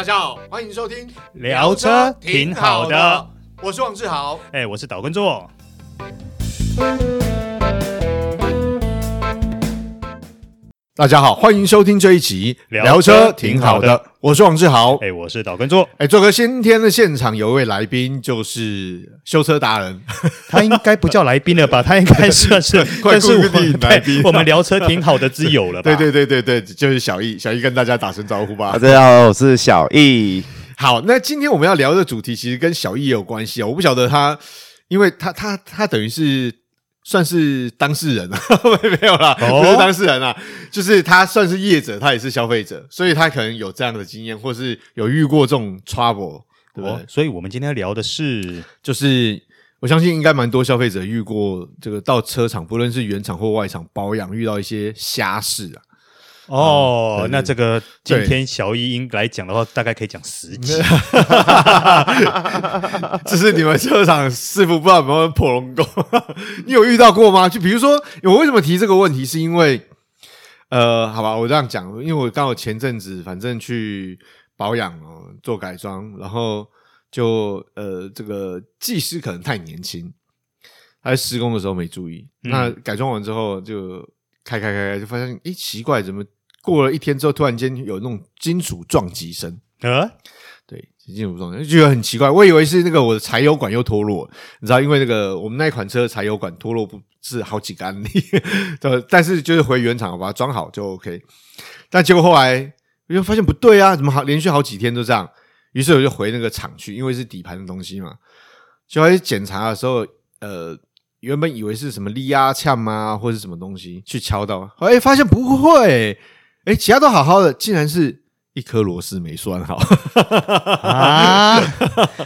大家好，欢迎收听聊车挺好的，我是王志豪，哎，我是导根座。大家好，欢迎收听这一集聊车挺好的。我是王志豪，哎，我是岛根座。哎，做哥今天的现场有一位来宾，就是修车达人。他应该不叫来宾了吧？他应该算是快固定来宾。我们聊车挺好的之友了吧？对对对对对，就是小易。小易跟大家打声招呼吧。大家好，我是小易。好，那今天我们要聊的主题其实跟小易也有关系啊。我不晓得他，因为他他他等于是。算是当事人啊，没有啦，不是当事人啊，就是他算是业者，他也是消费者，所以他可能有这样的经验，或是有遇过这种 trouble，对不对？所以我们今天要聊的是，就是我相信应该蛮多消费者遇过这个到车厂，不论是原厂或外厂保养，遇到一些瞎事啊。哦，那这个今天小一英来讲的话，大概可以讲十集。这是你们车厂师傅不知道有没有破龙功，你有遇到过吗？就比如说，我为什么提这个问题，是因为，呃，好吧，我这样讲，因为我刚好前阵子反正去保养哦，做改装，然后就呃，这个技师可能太年轻，他在施工的时候没注意，嗯、那改装完之后就开开开开，就发现，诶，奇怪，怎么？过了一天之后，突然间有那种金属撞击声，啊，对，金属撞击，就觉得很奇怪。我以为是那个我的柴油管又脱落，你知道，因为那个我们那款车柴油管脱落不是好几个案例，对，但是就是回原厂把它装好就 OK。但结果后来我就发现不对啊，怎么好连续好几天都这样？于是我就回那个厂去，因为是底盘的东西嘛。就来检查的时候，呃，原本以为是什么力压枪啊，或者是什么东西去敲到，哎，发现不会。哎，其他都好好的，竟然是一颗螺丝没拴好 啊！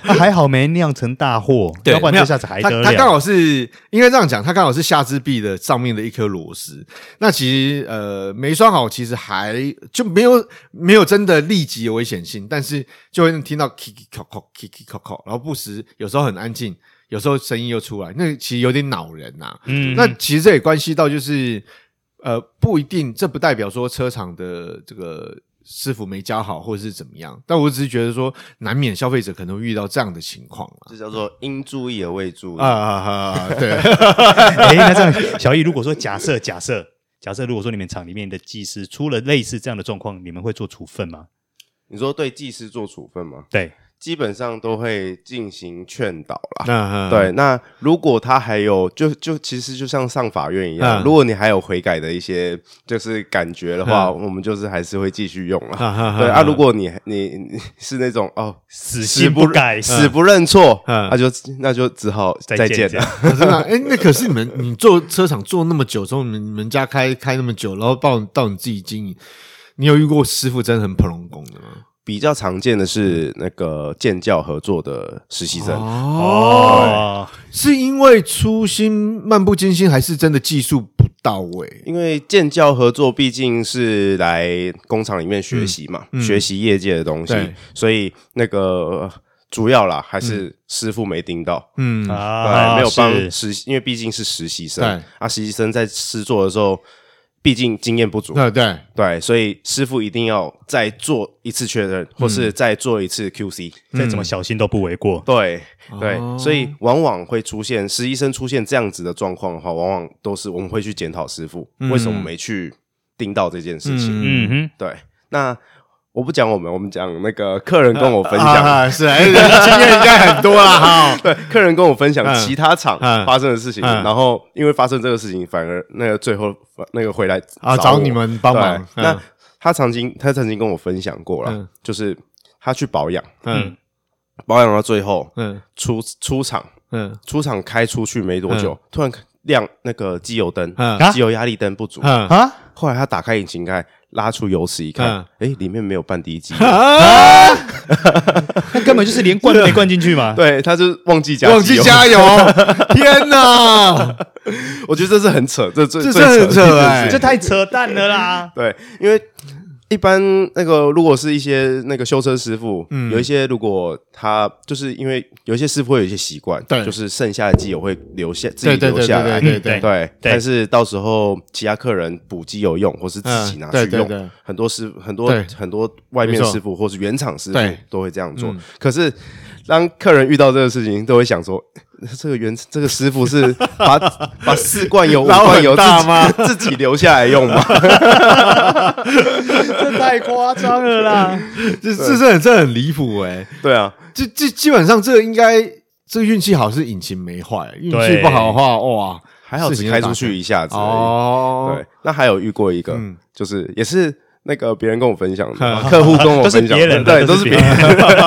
还好没酿成大祸，对，要不然这下子还得了。他刚好是应该这样讲，他刚好是下肢臂的上面的一颗螺丝。那其实呃没拴好，其实还就没有没有真的立即有危险性，但是就会听到 kikiko kikiko，，然后不时有时候很安静，有时候声音又出来，那其实有点恼人呐。嗯，那其实这也关系到就是。呃，不一定，这不代表说车厂的这个师傅没教好，或者是怎么样。但我只是觉得说，难免消费者可能会遇到这样的情况啊。这叫做应注意而未注意啊啊啊！对。哎，那这样，小易，如果说假设假设假设，如果说你们厂里面的技师出了类似这样的状况，你们会做处分吗？你说对技师做处分吗？对。基本上都会进行劝导啦。对，那如果他还有，就就其实就像上法院一样，如果你还有悔改的一些就是感觉的话，我们就是还是会继续用了。对啊，如果你你是那种哦死心不改、死不认错，那就那就只好再见了。真的？哎，那可是你们你做车厂做那么久，从你们家开开那么久，然后到到你自己经营，你有遇过师傅真的很普龙工的吗？比较常见的是那个建教合作的实习生。哦，是因为粗心漫不经心，还是真的技术不到位？因为建教合作毕竟是来工厂里面学习嘛，嗯嗯、学习业界的东西，对。所以那个主要啦还是师傅没盯到，嗯。啊，没有帮实因为毕竟是实习生，对。啊，实习生在试做的时候。毕竟经验不足，对对对，所以师傅一定要再做一次确认，或是再做一次 QC，再怎么小心都不为过。对对，所以往往会出现实习生出现这样子的状况的话，往往都是我们会去检讨师傅为什么没去盯到这件事情。嗯哼，对，那。我不讲我们，我们讲那个客人跟我分享，是，经验应该很多啦哈。对，客人跟我分享其他厂发生的事情，然后因为发生这个事情，反而那个最后那个回来啊找你们帮忙。那他曾经他曾经跟我分享过了，就是他去保养，嗯，保养到最后，嗯，出出厂，嗯，出厂开出去没多久，突然亮那个机油灯，机油压力灯不足。啊。后来他打开引擎盖。拉出油池一看，哎，里面没有半滴机油，那根本就是连灌都没灌进去嘛。对，他就忘记加，忘记加油。天哪！我觉得这是很扯，这这这很扯哎，这太扯淡了啦。对，因为一一般那个如果是一些那个修车师傅，嗯，有一些如果他就是因为有一些师傅会有一些习惯，对，就是剩下的机油会留下自己留下来，对对对，但是到时候其他客人补机油用，或是自己拿去用，很多师很多很多外面师傅或是原厂师傅都会这样做。可是当客人遇到这个事情，都会想说。这个原这个师傅是把 把四罐油五罐油自己 自己留下来用吗？这太夸张了啦！这这这很离谱哎。对啊，这这基本上这个应该这运气好是引擎没坏，运气不好的话哇，还好只开出去一下子哦。对，那还有遇过一个，就是也是那个别人跟我分享的，客户跟我分享的，对，都是别人，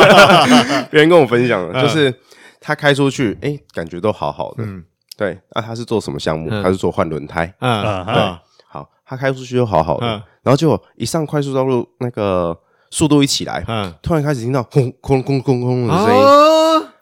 别人跟我分享的，就是。他开出去，哎、欸，感觉都好好的。嗯，对。那、啊、他是做什么项目？嗯、他是做换轮胎。嗯，对。嗯、好，他开出去就好好的。嗯、然后结果一上快速道路，那个速度一起来，嗯，突然开始听到轰轰轰轰轰的声音。啊、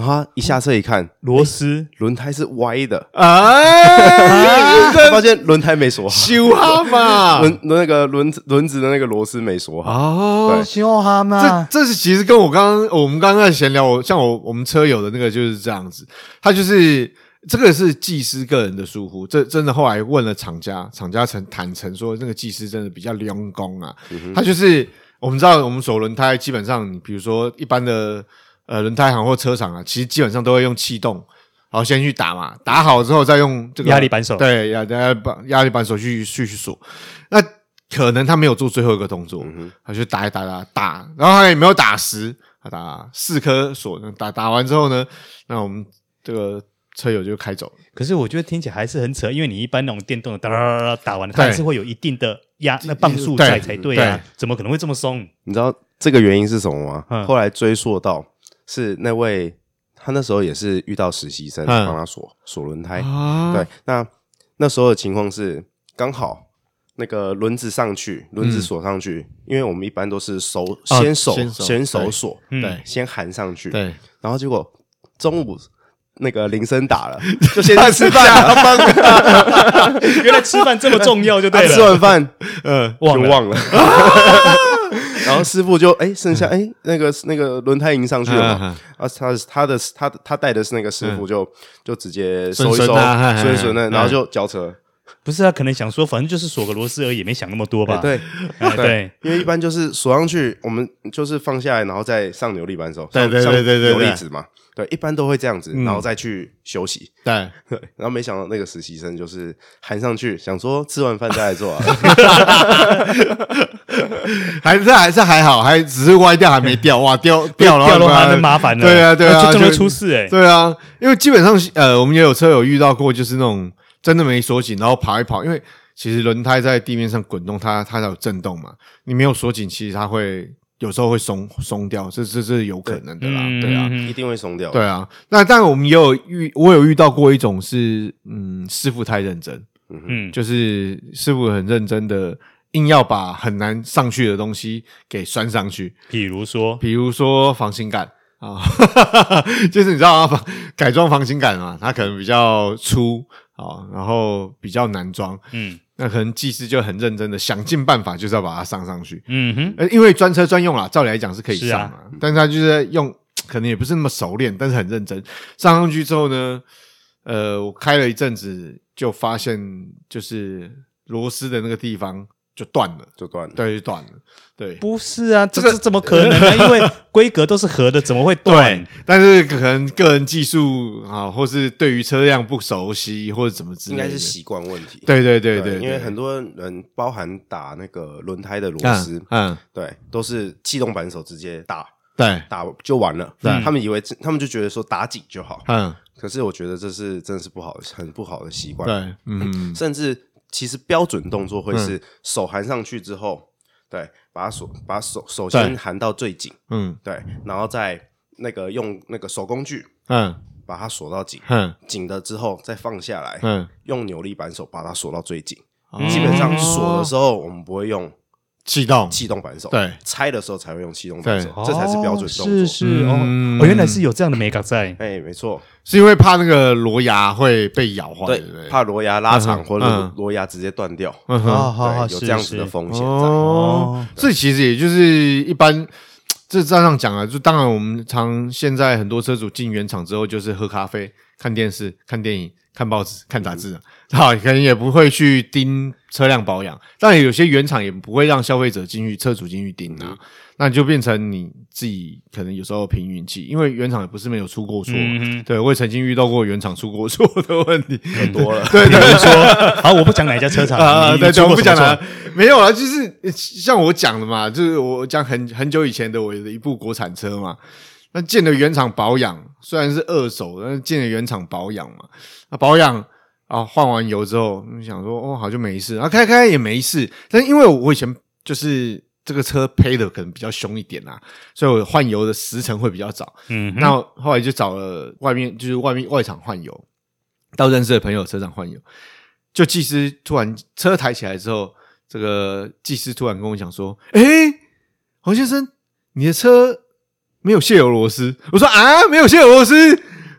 然后他一下车一看，螺丝轮胎是歪的。哎，发现轮胎没锁好，修哈嘛，轮那个轮子轮子的那个螺丝没锁好。哦，修哈嘛。这这是其实跟我刚刚我们刚刚在闲聊，我像我我们车友的那个就是这样子，他就是这个是技师个人的疏忽，这真的后来问了厂家，厂家曾坦诚说那个技师真的比较用功啊。他就是我们知道我们锁轮胎基本上，比如说一般的呃轮胎行或车厂啊，其实基本上都会用气动。然后，先去打嘛，打好之后再用这个压力扳手，对，压压把压力扳手去去去锁。那可能他没有做最后一个动作，嗯、他就打一打打打，然后他也没有打实，他打四颗锁，打打完之后呢，那我们这个车友就开走。可是我觉得听起来还是很扯，因为你一般那种电动的打打打打完了，它还是会有一定的压那磅数在才对啊，对怎么可能会这么松？你知道这个原因是什么吗？嗯、后来追溯到是那位。他那时候也是遇到实习生帮他锁锁轮胎，对，那那时候的情况是刚好那个轮子上去，轮子锁上去，因为我们一般都是手先手先手锁，对，先含上去，对，然后结果中午那个铃声打了，就先去吃饭了，原来吃饭这么重要，就对了，吃完饭，嗯，忘忘了。然后师傅就哎，剩下哎，那个那个轮胎已经上去了嘛？啊，他他的他他带的是那个师傅就就直接收一收，顺顺的，然后就交车。不是啊，可能想说反正就是锁个螺丝而已，没想那么多吧？对 对，因为一般就是锁上去，我们就是放下来，然后再上扭力扳手，对对对对对，扭力子嘛。对，一般都会这样子，然后再去休息。对对，然后没想到那个实习生就是含上去，想说吃完饭再来做啊，还是还是还好，还只是歪掉还没掉，哇，掉掉了掉了还很麻烦呢。对啊对啊，就可能出事哎。对啊，因为基本上呃，我们也有车友遇到过，就是那种真的没锁紧，然后跑一跑，因为其实轮胎在地面上滚动，它它有震动嘛，你没有锁紧，其实它会。有时候会松松掉，这这是有可能的啦，对啊，一定会松掉。对啊，那但我们也有遇，我有遇到过一种是，嗯，师傅太认真，嗯，就是师傅很认真的，硬要把很难上去的东西给拴上去。比如说，比如说防倾杆。啊，就是你知道啊？改装防倾杆嘛，它可能比较粗啊，然后比较难装，嗯。那可能技师就很认真的想尽办法，就是要把它上上去。嗯哼，呃，因为专车专用啦，照理来讲是可以上嘛，啊、但是他就是用，可能也不是那么熟练，但是很认真。上上去之后呢，呃，我开了一阵子，就发现就是螺丝的那个地方。就断了，就断了，对，就断了，对，不是啊，这个怎么可能呢？因为规格都是合的，怎么会断？但是可能个人技术啊，或是对于车辆不熟悉，或者怎么之类的，应该是习惯问题。对对对对，因为很多人包含打那个轮胎的螺丝，嗯，对，都是气动扳手直接打，对，打就完了。对，他们以为，他们就觉得说打紧就好，嗯，可是我觉得这是真的是不好的，很不好的习惯。对，嗯，甚至。其实标准动作会是手含上去之后，对，把它锁，把手首先含到最紧，嗯，对，然后再那个用那个手工具，嗯，把它锁到紧，嗯，紧了之后再放下来，嗯，用扭力扳手把它锁到最紧。基本上锁的时候我们不会用气动。气动扳手，对，拆的时候才会用气动扳手，这才是标准动作。是是哦，哦，原来是有这样的美感在。哎，没错，是因为怕那个螺牙会被咬坏，对，怕螺牙拉长或者螺牙直接断掉。嗯哼，好好，有这样子的风险在。哦，这其实也就是一般，这站上讲啊，就当然我们常现在很多车主进原厂之后，就是喝咖啡、看电视、看电影。看报纸、看杂志啊，好，可能也不会去盯车辆保养。当然，有些原厂也不会让消费者进去、车主进去盯啊。那就变成你自己可能有时候凭运气，因为原厂也不是没有出过错。嗯、对，我也曾经遇到过原厂出过错的问题，很多了。对，比如说，好，我不讲哪一家车厂 啊，对，我不讲了。没有啊，就是像我讲的嘛，就是我讲很很久以前的我的一部国产车嘛。那建的原厂保养，虽然是二手，但是进了原厂保养嘛。那保养啊，换完油之后，你想说哦，好像没事，啊，开开也没事。但是因为我以前就是这个车配的可能比较凶一点啊，所以我换油的时程会比较早。嗯，那后来就找了外面，就是外面外厂换油，到认识的朋友车厂换油，就技师突然车抬起来之后，这个技师突然跟我讲说：“哎，黄先生，你的车。”没有泄油螺丝，我说啊，没有泄油螺丝，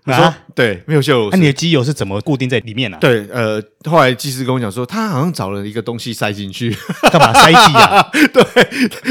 我说、啊、对，没有泄油螺丝。那、啊、你的机油是怎么固定在里面呢、啊？对，呃，后来技师跟我讲说，他好像找了一个东西塞进去，干嘛塞机啊？对，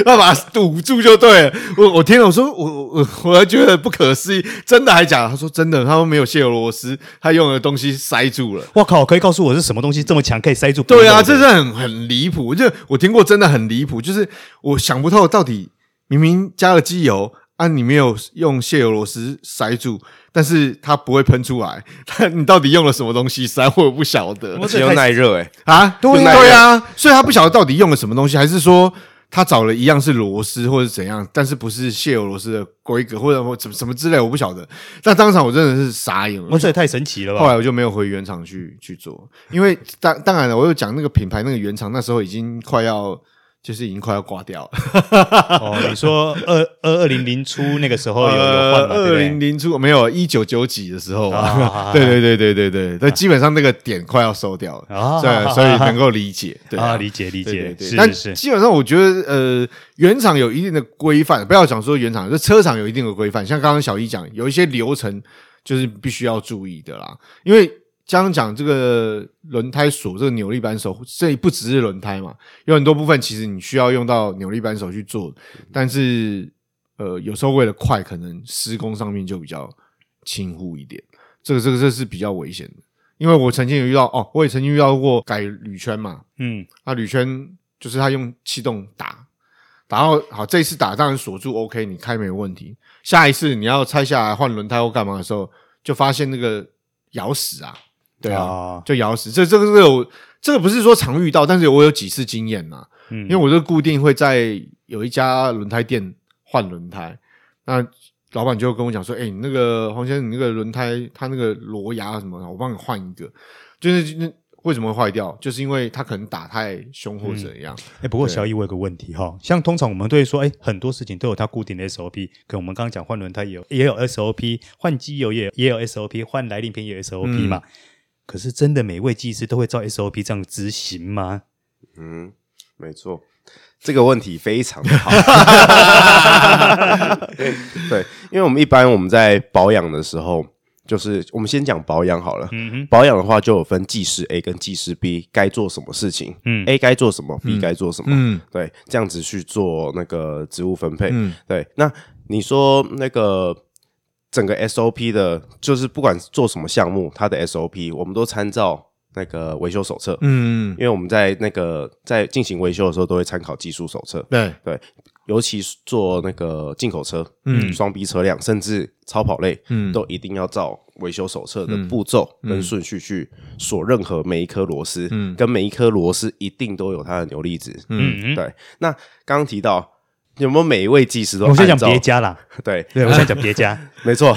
要把它堵住就对了。我我听了，我说我我我还觉得不可思议，真的还假的？他说真的，他说没有泄油螺丝，他用的东西塞住了。我靠，可以告诉我是什么东西这么强可以塞住？对啊，这是很很离谱，就我听过，真的很离谱，就是我想不透到底明明加了机油。啊，你没有用泄油螺丝塞住，但是它不会喷出来。但 你到底用了什么东西塞？我也不晓得。而且又耐热诶啊，对对啊，所以他不晓得到底用了什么东西，还是说他找了一样是螺丝或者怎样，但是不是泄油螺丝的规格或者或什么什么之类，我不晓得。但当场我真的是傻眼了，我这也太神奇了吧！后来我就没有回原厂去去做，因为当当然了，我有讲那个品牌那个原厂那时候已经快要。就是已经快要挂掉了。哦，你说二二二零零初那个时候有有换吗？二零零初没有，一九九几的时候啊。对对对对对对，但基本上那个点快要收掉了，对，所以能够理解。对啊，理解理解。但基本上我觉得，呃，原厂有一定的规范，不要讲说原厂，就车厂有一定的规范。像刚刚小一讲，有一些流程就是必须要注意的啦，因为。刚刚讲这个轮胎锁这个扭力扳手，这不只是轮胎嘛，有很多部分其实你需要用到扭力扳手去做，但是呃，有时候为了快，可能施工上面就比较轻忽一点，这个这个这是比较危险的。因为我曾经有遇到哦，我也曾经遇到过改铝圈嘛，嗯，那铝圈就是他用气动打，打到好，这一次打当然锁住 OK，你开没问题，下一次你要拆下来换轮胎或干嘛的时候，就发现那个咬死啊。对啊，就咬死。这这个这个有这个不是说常遇到，但是我有几次经验呐。嗯，因为我这个固定会在有一家轮胎店换轮胎，那老板就跟我讲说：“哎、欸，你那个黄先生，你那个轮胎它那个螺牙什么的，我帮你换一个。”就是那为什么会坏掉？就是因为它可能打太凶或怎样。哎、嗯欸，不过小易我有个问题哈，像通常我们都会说，哎、欸，很多事情都有它固定的 SOP，可能我们刚刚讲换轮胎也有也有 SOP，换机油也有也有 SOP，换来令片也有 SOP 嘛。嗯可是真的每位技师都会照 SOP 这样执行吗？嗯，没错，这个问题非常的好。对，因为我们一般我们在保养的时候，就是我们先讲保养好了。嗯哼，保养的话就有分技师 A 跟技师 B 该做什么事情。嗯，A 该做什么，B 该做什么。嗯，对，这样子去做那个职务分配。嗯，对。那你说那个。整个 SOP 的，就是不管做什么项目，它的 SOP 我们都参照那个维修手册。嗯，因为我们在那个在进行维修的时候，都会参考技术手册。对对，尤其是做那个进口车，嗯，双 B 车辆，甚至超跑类，嗯，都一定要照维修手册的步骤跟顺序去锁任何每一颗螺丝，嗯，跟每一颗螺丝一定都有它的扭力值。嗯，对。那刚刚提到。有没有每一位技师都？我先讲别家啦。对，对我先讲别家，没错。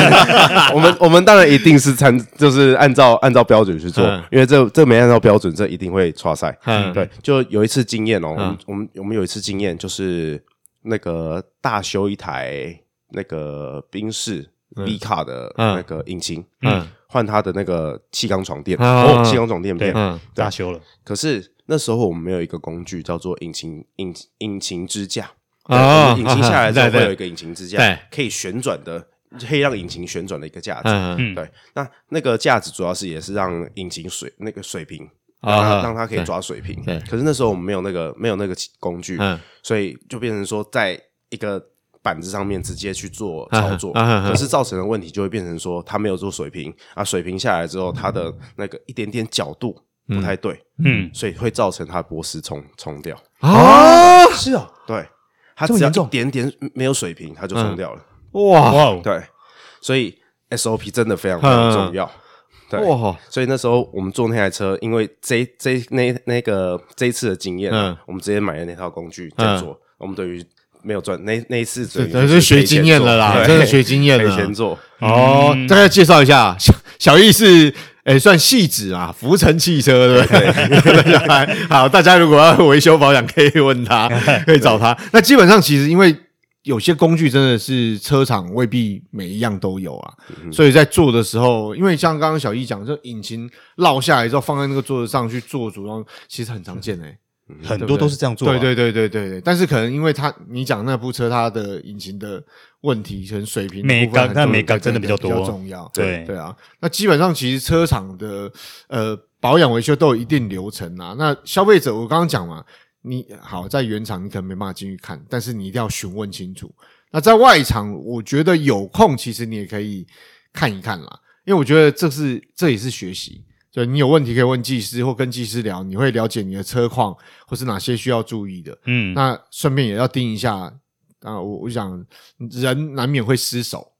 我们我们当然一定是参，就是按照按照标准去做，因为这这没按照标准，这一定会错赛。嗯，对。就有一次经验哦，我们我们我们有一次经验，就是那个大修一台那个宾士 V 卡的那个引擎，嗯，换它的那个气缸床垫，哦，气缸床垫片，大修了。可是。那时候我们没有一个工具叫做引擎引引擎支架。啊，引擎下来之后会有一个引擎支架，可以旋转的，可以让引擎旋转的一个架子。嗯，对，那那个架子主要是也是让引擎水那个水平啊，让它可以抓水平。对，可是那时候我们没有那个没有那个工具，所以就变成说在一个。板子上面直接去做操作，可是造成的问题就会变成说，它没有做水平啊，水平下来之后，它的那个一点点角度不太对，嗯，所以会造成它波丝冲冲掉。啊，是啊，对，它只要一点点没有水平，它就冲掉了，哇，对，所以 SOP 真的非常非常重要，对，所以那时候我们做那台车，因为这这那那个这一次的经验，嗯，我们直接买了那套工具在做，我们对于。没有赚那那一次，等于是学经验了啦，真的学经验了。赔钱做。哦，大概介绍一下，小小易是诶算戏子啊，福成汽车对不对？好，大家如果要维修保养，可以问他，可以找他。那基本上其实因为有些工具真的是车厂未必每一样都有啊，所以在做的时候，因为像刚刚小易讲，这引擎落下来之后放在那个桌子上去做组装，其实很常见诶。很多都是这样做，对对对对对对。但是可能因为他你讲那部车它的引擎的问题，可能水平没钢，但没钢真的比较多，比较重要。对对啊，那基本上其实车厂的呃保养维修都有一定流程啊。那消费者我刚刚讲嘛，你好在原厂你可能没办法进去看，但是你一定要询问清楚。那在外厂，我觉得有空其实你也可以看一看啦，因为我觉得这是这也是学习。就你有问题可以问技师或跟技师聊，你会了解你的车况或是哪些需要注意的。嗯，那顺便也要盯一下啊，我我想人难免会失手啊，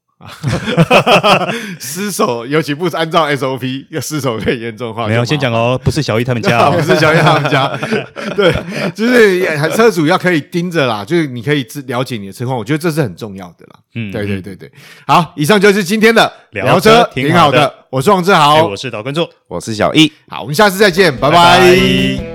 失手尤其不是按照 SOP，要失手最严重的话。没有，先讲哦，不是小易他们家，不是小易他们家，对，就是车主要可以盯着啦，就是你可以了解你的车况，我觉得这是很重要的啦。嗯，对对对对，好，以上就是今天的聊车，挺好的。我是王志豪，我是导观众，我是小易，好，我们下次再见，拜拜。拜拜。